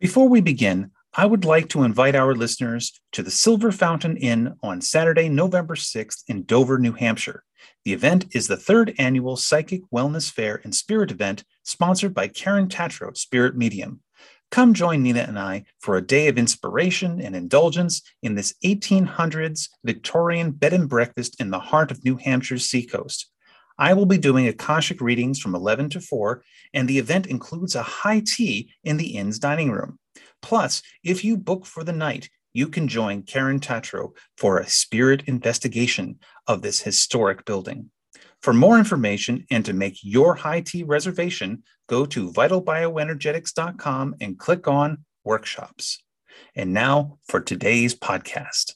Before we begin, I would like to invite our listeners to the Silver Fountain Inn on Saturday, November 6th in Dover, New Hampshire. The event is the third annual Psychic Wellness Fair and Spirit event sponsored by Karen Tatro, Spirit Medium. Come join Nina and I for a day of inspiration and indulgence in this 1800s Victorian bed and breakfast in the heart of New Hampshire's seacoast. I will be doing Akashic readings from 11 to 4, and the event includes a high tea in the inn's dining room. Plus, if you book for the night, you can join Karen Tatro for a spirit investigation of this historic building. For more information and to make your high tea reservation, go to vitalbioenergetics.com and click on workshops. And now for today's podcast.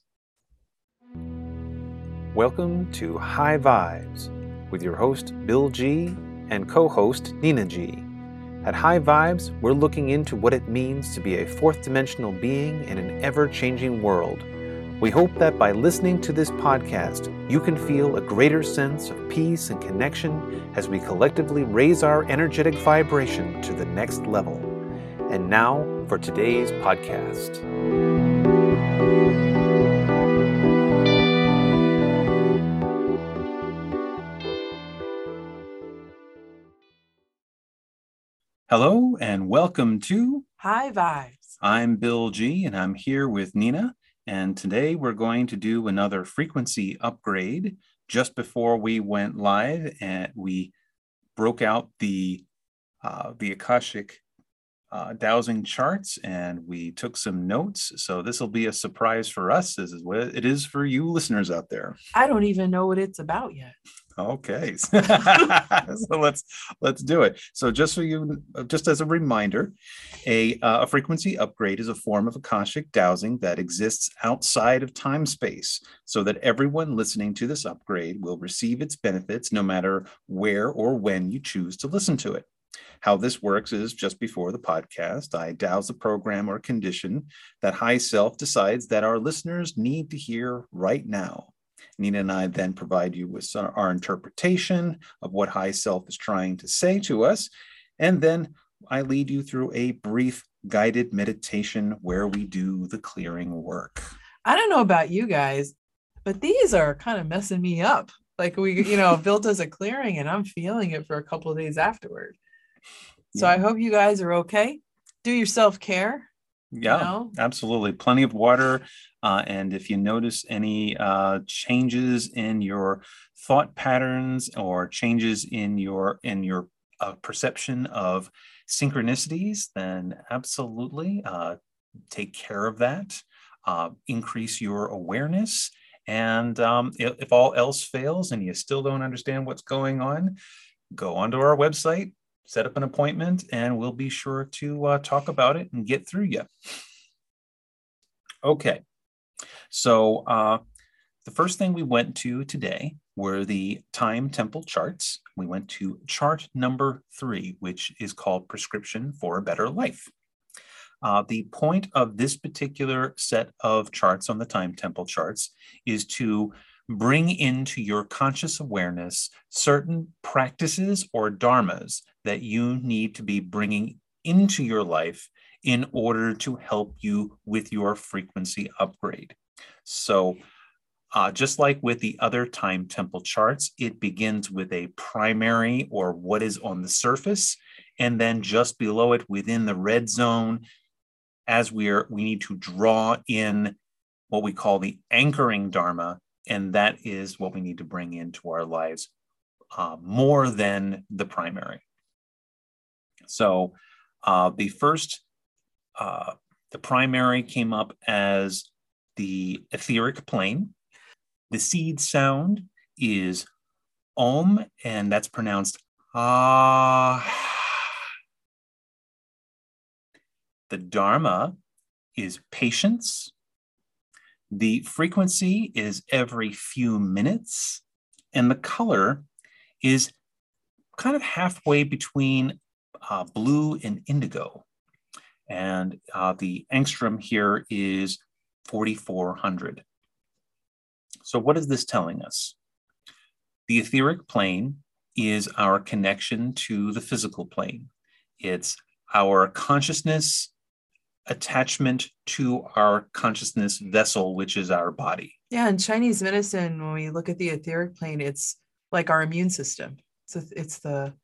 Welcome to High Vibes with your host, Bill G, and co host, Nina G. At High Vibes, we're looking into what it means to be a fourth dimensional being in an ever changing world. We hope that by listening to this podcast, you can feel a greater sense of peace and connection as we collectively raise our energetic vibration to the next level. And now for today's podcast. Hello and welcome to High Vibes. I'm Bill G and I'm here with Nina. And today we're going to do another frequency upgrade. Just before we went live, and we broke out the uh, the Akashic uh, dowsing charts and we took some notes. So this will be a surprise for us, This is what it is for you listeners out there. I don't even know what it's about yet. Okay, so let's let's do it. So just so you, just as a reminder, a uh, a frequency upgrade is a form of akashic dowsing that exists outside of time space, so that everyone listening to this upgrade will receive its benefits no matter where or when you choose to listen to it. How this works is just before the podcast, I dowse a program or condition that High Self decides that our listeners need to hear right now. Nina and I then provide you with our interpretation of what High Self is trying to say to us. And then I lead you through a brief guided meditation where we do the clearing work. I don't know about you guys, but these are kind of messing me up. Like we, you know, built as a clearing and I'm feeling it for a couple of days afterward. So yeah. I hope you guys are okay. Do your self care. Yeah, you know? absolutely. Plenty of water. Uh, and if you notice any uh, changes in your thought patterns or changes in your in your uh, perception of synchronicities, then absolutely uh, take care of that. Uh, increase your awareness. And um, if, if all else fails and you still don't understand what's going on, go onto our website, set up an appointment, and we'll be sure to uh, talk about it and get through you. Okay. So uh, the first thing we went to today were the time temple charts. We went to chart number three, which is called Prescription for a Better Life. Uh, the point of this particular set of charts on the time temple charts is to bring into your conscious awareness certain practices or dharmas that you need to be bringing into your life in order to help you with your frequency upgrade. So, uh, just like with the other time temple charts, it begins with a primary or what is on the surface, and then just below it within the red zone, as we're we need to draw in what we call the anchoring dharma, and that is what we need to bring into our lives uh, more than the primary. So, uh, the first, uh, the primary came up as the etheric plane. The seed sound is om, and that's pronounced ah. The dharma is patience. The frequency is every few minutes, and the color is kind of halfway between uh, blue and indigo. And uh, the angstrom here is 4,400. So, what is this telling us? The etheric plane is our connection to the physical plane. It's our consciousness attachment to our consciousness vessel, which is our body. Yeah, in Chinese medicine, when we look at the etheric plane, it's like our immune system. So it's the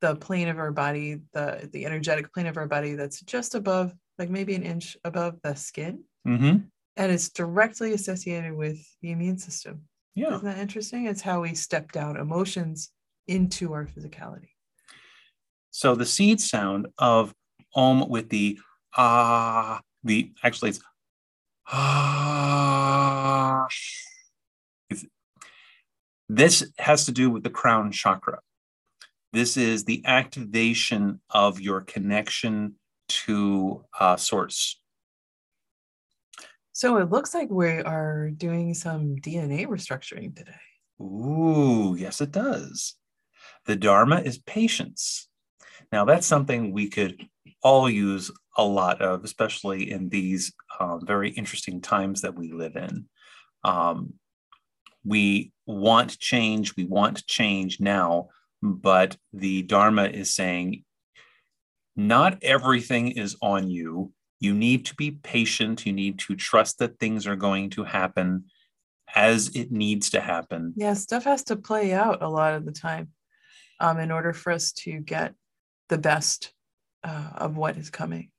the plane of our body, the the energetic plane of our body that's just above, like maybe an inch above the skin, Mm-hmm. and it's directly associated with the immune system. Yeah. Isn't that interesting? It's how we step down emotions into our physicality. So the seed sound of om with the ah, the actually it's ah. It's- This has to do with the crown chakra. This is the activation of your connection to uh, source. So it looks like we are doing some DNA restructuring today. Ooh, yes, it does. The Dharma is patience. Now, that's something we could all use a lot of, especially in these um, very interesting times that we live in. Um, we want change, we want change now, but the Dharma is saying not everything is on you. You need to be patient. You need to trust that things are going to happen as it needs to happen. Yeah, stuff has to play out a lot of the time um, in order for us to get the best uh, of what is coming.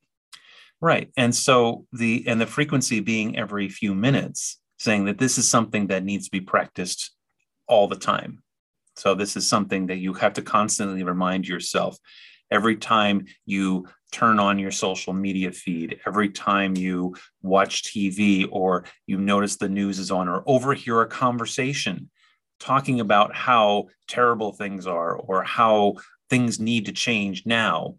Right. And so the and the frequency being every few minutes, saying that this is something that needs to be practiced all the time. So this is something that you have to constantly remind yourself every time you turn on your social media feed, every time you watch TV or you notice the news is on or overhear a conversation talking about how terrible things are or how things need to change now,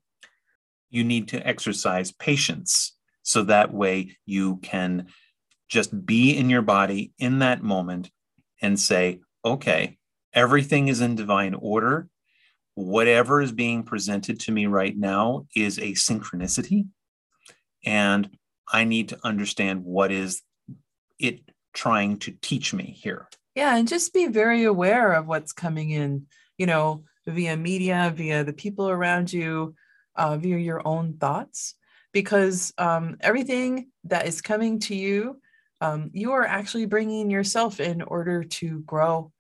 you need to exercise patience so that way you can just be in your body in that moment and say, okay, everything is in divine order. Whatever is being presented to me right now is a synchronicity. And I need to understand what is it trying to teach me here. Yeah, and just be very aware of what's coming in, you know, via media, via the people around you, uh, via your own thoughts, because um, everything that is coming to you, um, you are actually bringing yourself in order to grow.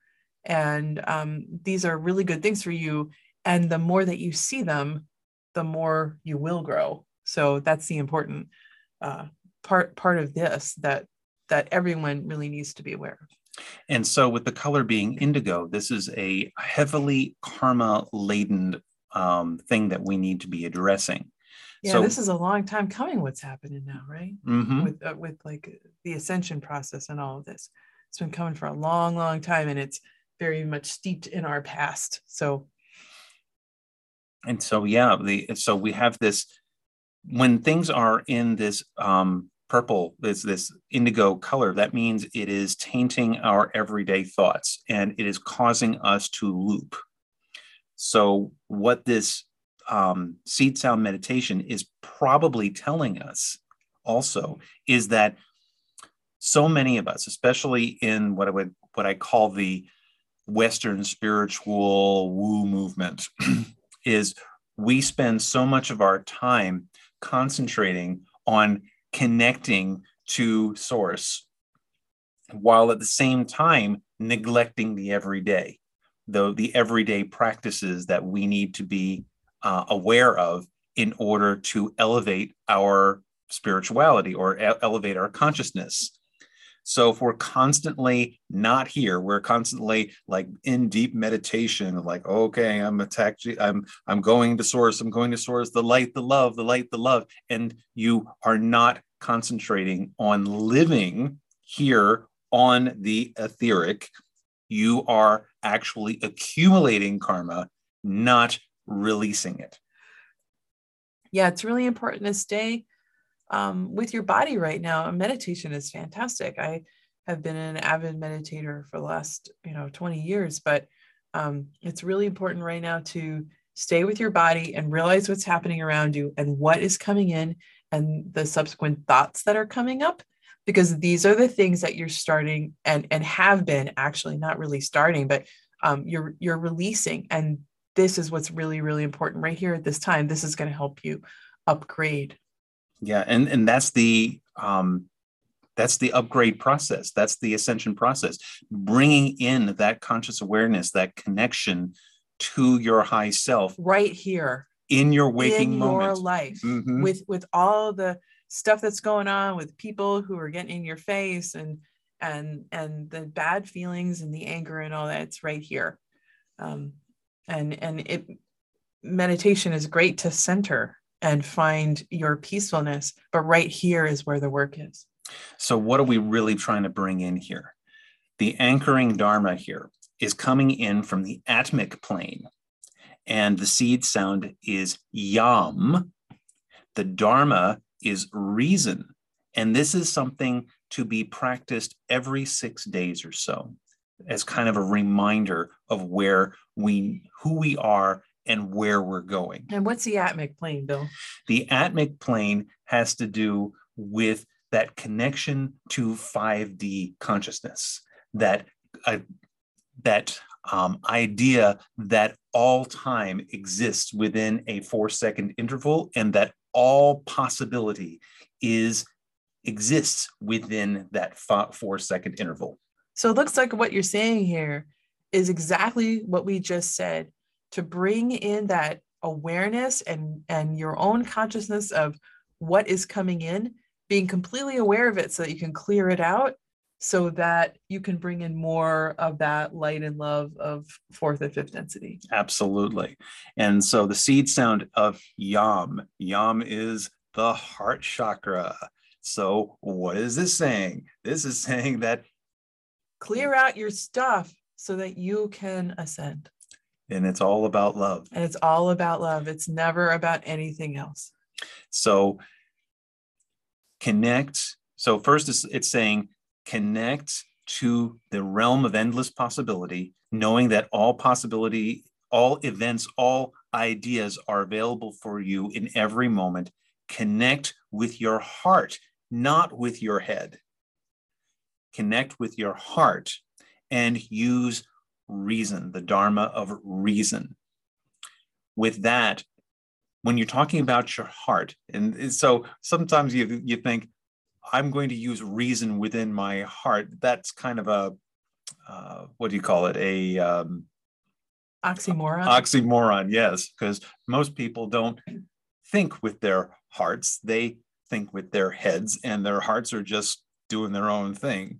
And um, these are really good things for you. And the more that you see them, the more you will grow. So that's the important uh, part part of this that that everyone really needs to be aware of. And so, with the color being indigo, this is a heavily karma laden um, thing that we need to be addressing. Yeah, So- this is a long time coming. What's happening now, right? Mhm. With uh, with like the ascension process and all of this, it's been coming for a long, long time, and it's very much steeped in our past. So And so, yeah, the so we have this when things are in this um, purple, this this indigo color. That means it is tainting our everyday thoughts, and it is causing us to loop. So, what this um, seed sound meditation is probably telling us also is that so many of us, especially in what I would what I call the Western spiritual woo movement, is we spend so much of our time concentrating on connecting to source while at the same time neglecting the everyday though the everyday practices that we need to be uh, aware of in order to elevate our spirituality or elevate our consciousness so if we're constantly not here, we're constantly like in deep meditation, like, okay, I'm attacked, I'm I'm going to source, I'm going to source, the light, the love, the light, the love. And you are not concentrating on living here on the etheric. You are actually accumulating karma, not releasing it. yeah, it's really important to stay um, with your body right now. Meditation is fantastic. I have been an avid meditator for the last you know 20 years, but um, it's really important right now to stay with your body and realize what's happening around you and what is coming in and the subsequent thoughts that are coming up because these are the things that you're starting and and have been actually not really starting but um, you're you're releasing and this is what's really really important right here at this time this is going to help you upgrade Yeah, and and that's the um, that's the upgrade process. That's the ascension process. Bringing in that conscious awareness, that connection to your high self, right here in your waking in moment. your life Mhm. with with all the stuff that's going on with people who are getting in your face and and and the bad feelings and the anger and all that it's right here um and and it meditation is great to center and find your peacefulness but right here is where the work is So, what are we really trying to bring in here? The anchoring Dharma here is coming in from the atmic plane, and the seed sound is yam. The Dharma is reason. And this is something to be practiced every six days or so as kind of a reminder of where we, who we are and where we're going. and what's the atmic plane bill The atmic plane has to do with that connection to 5D consciousness, that uh, that um, idea that all time exists within a four second interval, and that all possibility is exists within that fo- four second interval. So it looks like what you're saying here is exactly what we just said to bring in that awareness and and your own consciousness of what is coming in, being completely aware of it so that you can clear it out so that you can bring in more of that light and love of fourth and fifth density. Absolutely. And so the seed sound of yam, yam is the heart chakra. So what is this saying? This is saying that, Clear out your stuff so that you can ascend. and it's all about love. And it's all about love. It's never about anything else. So connect. So first it's, it's saying connect to the realm of endless possibility, knowing that all possibility, all events, all ideas are available for you in every moment. Connect with your heart, not with your head. Connect with your heart and use reason, the Dharma of reason. With that, when you're talking about your heart, and so sometimes you you think, I'm going to use reason within my heart. That's kind of a uh, what do you call it? A um, Oxymoron. oxymoron, yes, because most people don't think with their hearts; they think with their heads, and their hearts are just doing their own thing.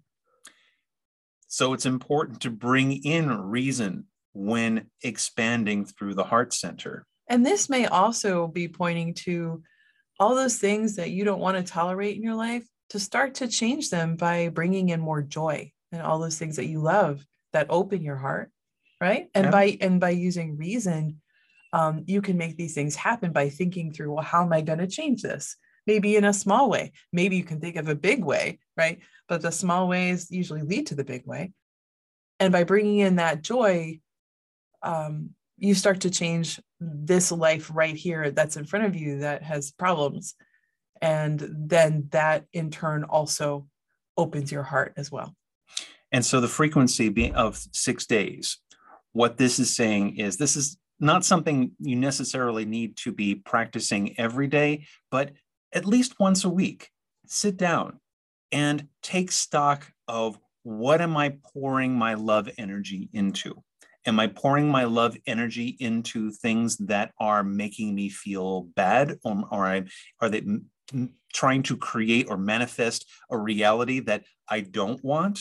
So it's important to bring in reason when expanding through the heart center. And this may also be pointing to all those things that you don't want to tolerate in your life to start to change them by bringing in more joy and all those things that you love that open your heart, right? And Yeah. by and by using reason, um, you can make these things happen by thinking through, well, how am I going to change this? Maybe in a small way. Maybe you can think of a big way, right? But the small ways usually lead to the big way. And by bringing in that joy, um, you start to change this life right here that's in front of you that has problems. And then that in turn also opens your heart as well. And so the frequency of six days, what this is saying is this is not something you necessarily need to be practicing every day, but at least once a week, sit down and take stock of what am I pouring my love energy into? Am I pouring my love energy into things that are making me feel bad, or, or I, are they trying to create or manifest a reality that I don't want?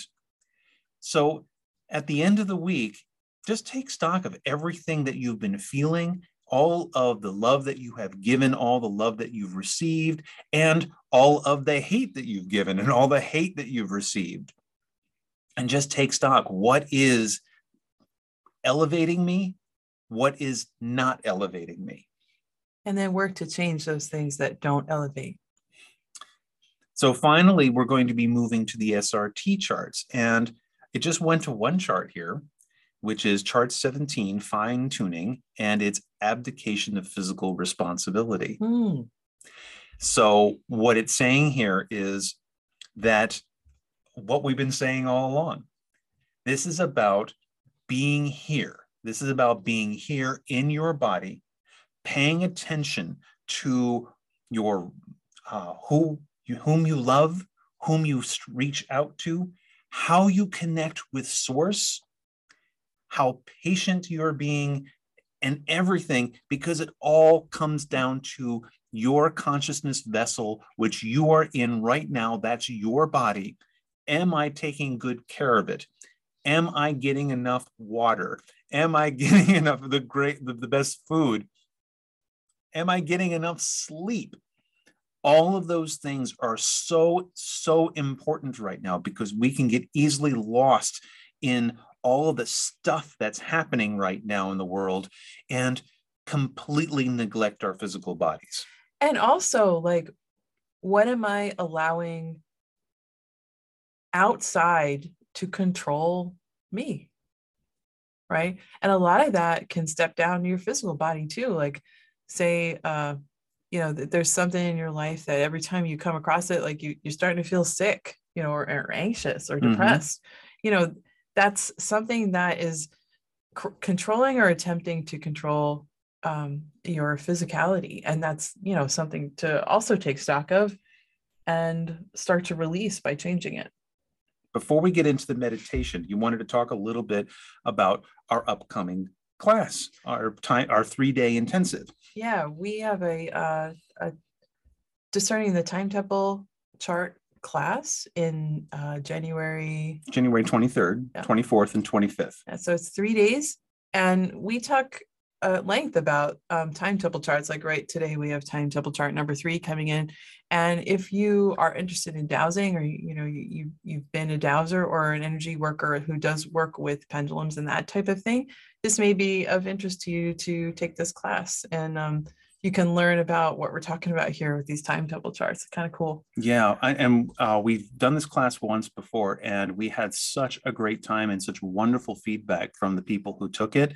So at the end of the week, just take stock of everything that you've been feeling, all of the love that you have given, all the love that you've received, and all of the hate that you've given and all the hate that you've received. And just take stock. What is elevating me? What is not elevating me? And then work to change those things that don't elevate. So finally, we're going to be moving to the SRT charts. And it just went to one chart here, which is chart 17, fine tuning, and it's abdication of physical responsibility. Hmm. So what it's saying here is that what we've been saying all along, this is about being here. This is about being here in your body, paying attention to your uh, who you, whom you love, whom you reach out to, how you connect with source, how patient you're being, and everything, because it all comes down to your consciousness vessel, which you are in right now. That's your body. Am I taking good care of it? Am I getting enough water? Am I getting enough of the great, the, the best food? Am I getting enough sleep? All of those things are so, so important right now because we can get easily lost in all of the stuff that's happening right now in the world and completely neglect our physical bodies. And also, like, what am I allowing outside to control me? Right. And a lot of that can step down to your physical body too. Like, say, uh, you know, that there's something in your life that every time you come across it, like you, you're starting to feel sick, you know, or, or anxious or mm-hmm. depressed, mm-hmm. you know, that's something that is c- controlling or attempting to control um, your physicality. And that's, you know, something to also take stock of and start to release by changing it. Before we get into the meditation, you wanted to talk a little bit about our upcoming class, our time, our three day intensive. Yeah, we have a, uh, a discerning the time temple chart class in uh, January. January 23rd, yeah. 24th, and 25th. Yeah, so it's three days. And we talk at length about um, time temple charts. Like right today, we have time temple chart number three coming in. And if you are interested in dowsing, or you know you you've been a dowser or an energy worker who does work with pendulums and that type of thing, this may be of interest to you to take this class. And um, you can learn about what we're talking about here with these time temple charts. Kind of cool. Yeah, I, and uh, we've done this class once before, and we had such a great time and such wonderful feedback from the people who took it.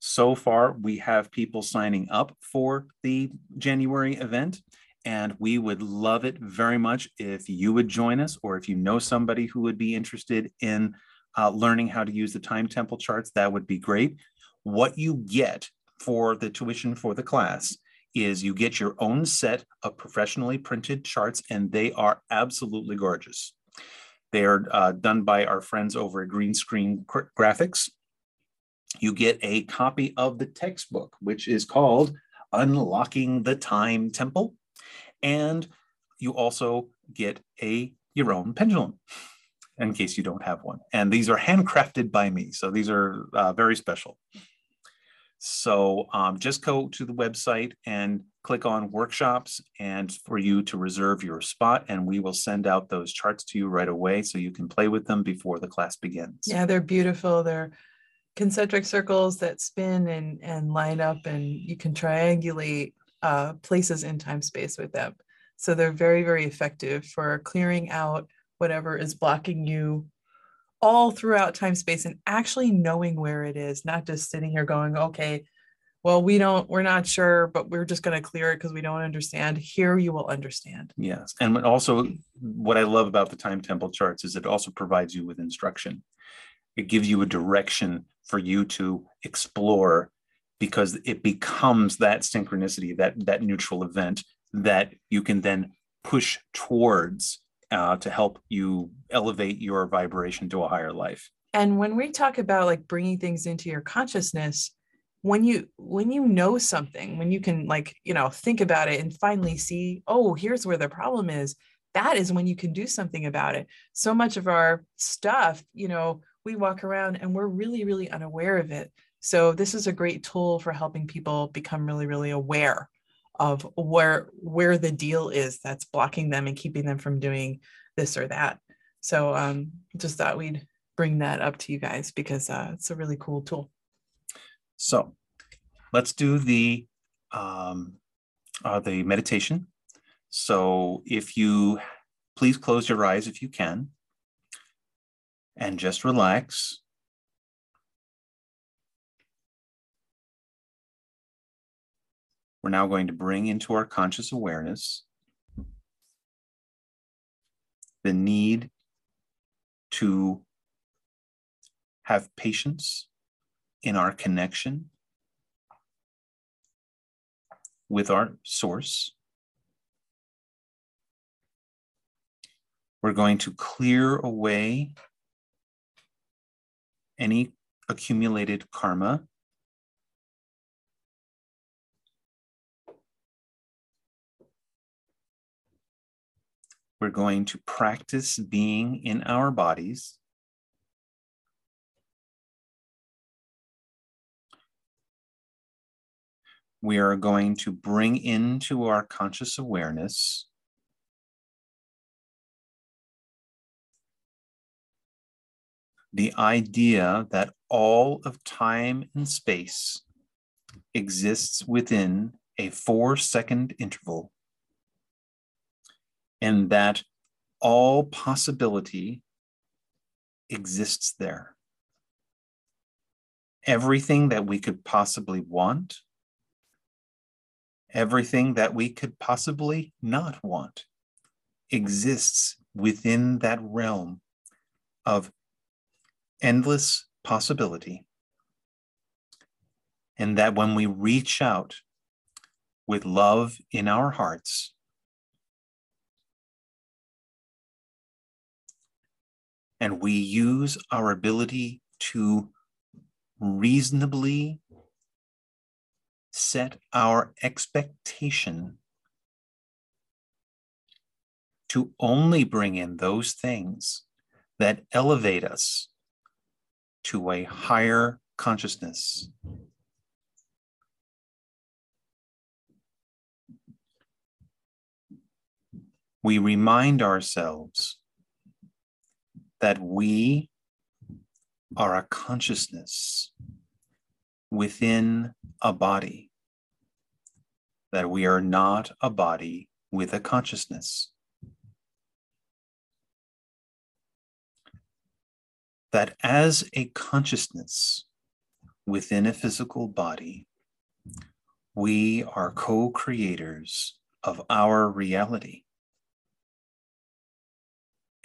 So far, we have people signing up for the January event, and we would love it very much if you would join us, or if you know somebody who would be interested in uh, learning how to use the time temple charts, that would be great. What you get for the tuition for the class is you get your own set of professionally printed charts, and they are absolutely gorgeous. They are uh, done by our friends over at Green Screen Graphics. You get a copy of the textbook, which is called Unlocking the Time Temple. And you also get a your own pendulum in case you don't have one. And these are handcrafted by me. So these are uh, very special. So um, just go to the website and click on workshops and for you to reserve your spot and we will send out those charts to you right away so you can play with them before the class begins. Yeah, they're beautiful. They're concentric circles that spin and, and line up and you can triangulate uh, places in time space with them. So they're very, very effective for clearing out whatever is blocking you all throughout time space and actually knowing where it is, not just sitting here going, okay, well, we don't, we're not sure, but we're just going to clear it because we don't understand. Here you will understand. Yes. And also, what I love about the time temple charts is it also provides you with instruction. It gives you a direction for you to explore because it becomes that synchronicity, that, that neutral event that you can then push towards uh, to help you elevate your vibration to a higher life. And when we talk about like bringing things into your consciousness, when you when you know something, when you can like you know think about it and finally see, oh, here's where the problem is. That is when you can do something about it. So much of our stuff, you know, we walk around and we're really really unaware of it. So this is a great tool for helping people become really really aware of where where the deal is that's blocking them and keeping them from doing this or that. So um just thought we'd bring that up to you guys because uh, it's a really cool tool. So let's do the um uh, the meditation. So if you please close your eyes if you can and just relax. We're now going to bring into our conscious awareness the need to have patience in our connection with our source, We're going to clear away any accumulated karma. We're going to practice being in our bodies. We are going to bring into our conscious awareness the idea that all of time and space exists within a four second interval, and that all possibility exists there. Everything that we could possibly want, everything that we could possibly not want, exists within that realm of endless possibility. And that when we reach out with love in our hearts, and we use our ability to reasonably set our expectation to only bring in those things that elevate us to a higher consciousness. We remind ourselves that we are a consciousness within a body, that we are not a body with a consciousness. That as a consciousness within a physical body, we are co creators of our reality.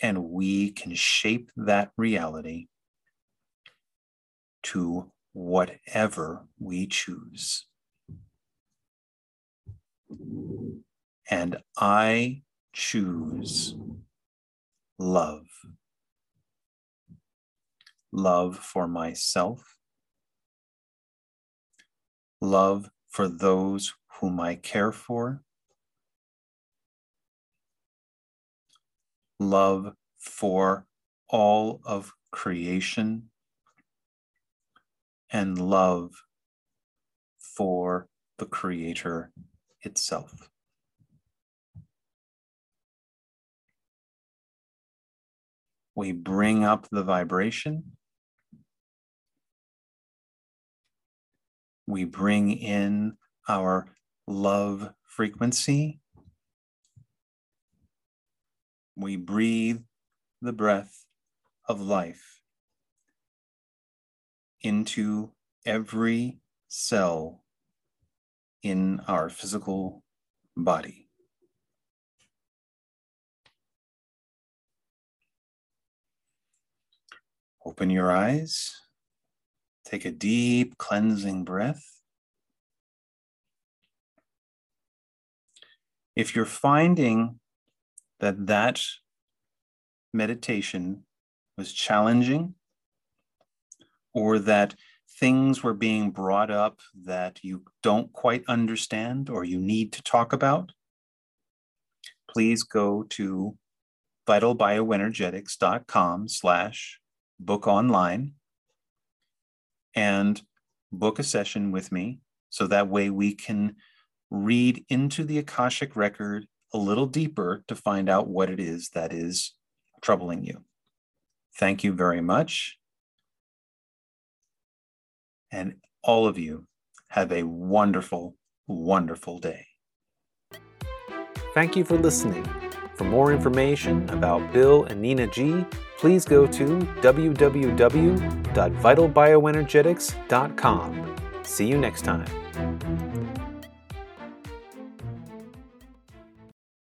And we can shape that reality to whatever we choose. And I choose love love for myself, love for those whom I care for, love for all of creation, and love for the Creator itself. We bring up the vibration we bring in our love frequency. We breathe the breath of life into every cell in our physical body. Open your eyes. Take a deep cleansing breath. If you're finding that that meditation was challenging or that things were being brought up that you don't quite understand or you need to talk about, please go to vitalbioenergetics.com slash book online and book a session with me so that way we can read into the Akashic record a little deeper to find out what it is that is troubling you. Thank you very much. And all of you have a wonderful, wonderful day. Thank you for listening. For more information about Bill and Nina G, please go to www.vitalbioenergetics.com. See you next time.